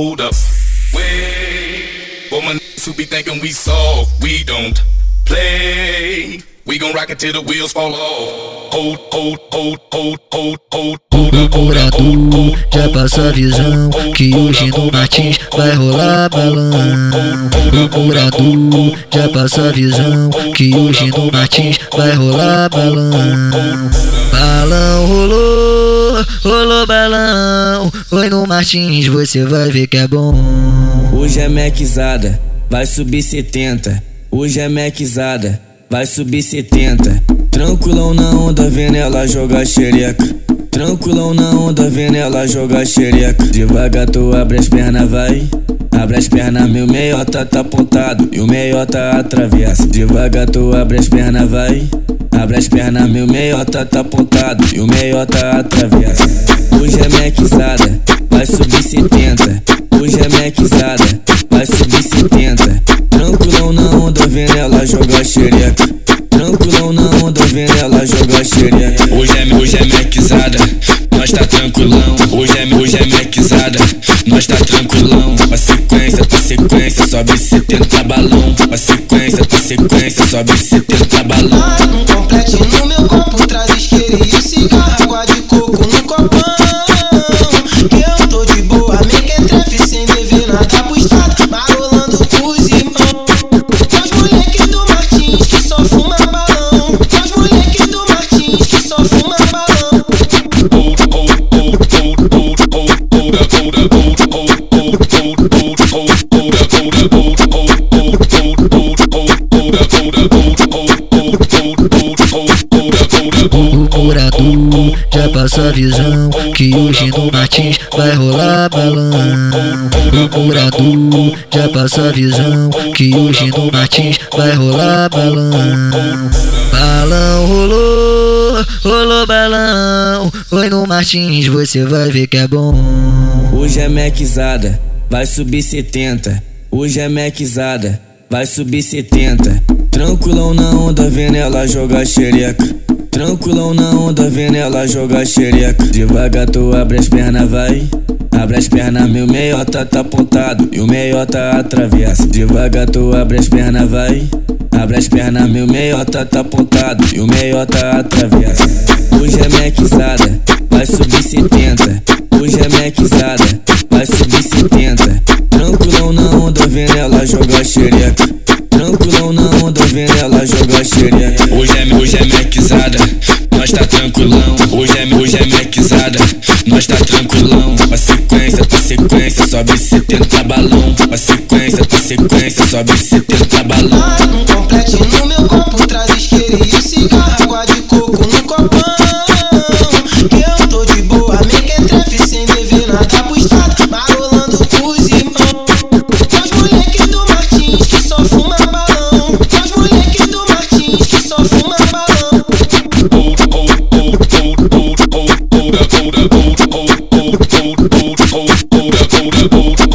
hold up. Wait, for my niggas who be thinking we soft, we don't play. We gon' rock it till the wheels fall off. Hold, hold, hold, hold, hold, hold, hold up, hold up, hold, hold, já passa a visão que hoje no Martins vai rolar balão. Procurador, já passa a visão que hoje no Martins vai rolar balão. Balão rolou, rolou balão. Oi no Martins, você vai ver que é bom. Hoje é mequizada, vai subir 70. Hoje é mequizada, vai subir 70. Tranquilão na onda, vendo ela jogar xereca. Tranquilão na onda, vendo ela jogar xereca. Devagar tu abre as pernas, vai. Abre as pernas, meu meiota tá apontado e o meiota atravessa. Devagar tu abre as pernas, vai. Abre as pernas, meu meiota tá apontado e o meiota atravessa. Hoje é mequizada, vai subir 70. Hoje é mequizada, vai subir 70. Tranquilão na onda, vendo ela jogar xereca. Tranquilão na onda, vendo ela jogar xereca. Hoje é, hoje é mequizada, nós tá tranquilão. Hoje é, hoje é mequizada, nós tá tranquilão. A sequência, a sequência, sobe 70 balão. A sequência, a sequência, sobe 70 balão. Procurador, já passa a visão que hoje no Martins vai rolar balão. Procurador, já passa a visão que hoje no Martins vai rolar balão. Balão rolou, rolou balão. Oi no Martins, você vai ver que é bom. Hoje é mequizada, vai subir 70. Hoje é mequizada, vai subir 70. Tranquilão na onda, vendo ela jogar xereca. Tranquilão na onda, vendo ela jogar xereca. Devagar tu abre as pernas, vai. Abre as pernas, meu meiota tá apontado e o meiota atravessa. Devagar tu abre as pernas, vai. Abre as pernas, meu meiota tá apontado e o meiota atravessa. Hoje é mequizada, vai subir 70. Hoje é mequizada, vai subir 70. Tranquilão na onda, vendo ela jogar xereca. Tranquilão na onda, vendo ela jogar xereca. Hoje é, hoje é mequizada, nós tá tranquilão. Hoje é, hoje é mequizada, nós tá tranquilão. A sequência, a sequência, sobe 70 balão. A sequência, a sequência, sobe 70 balão. hold up, hold.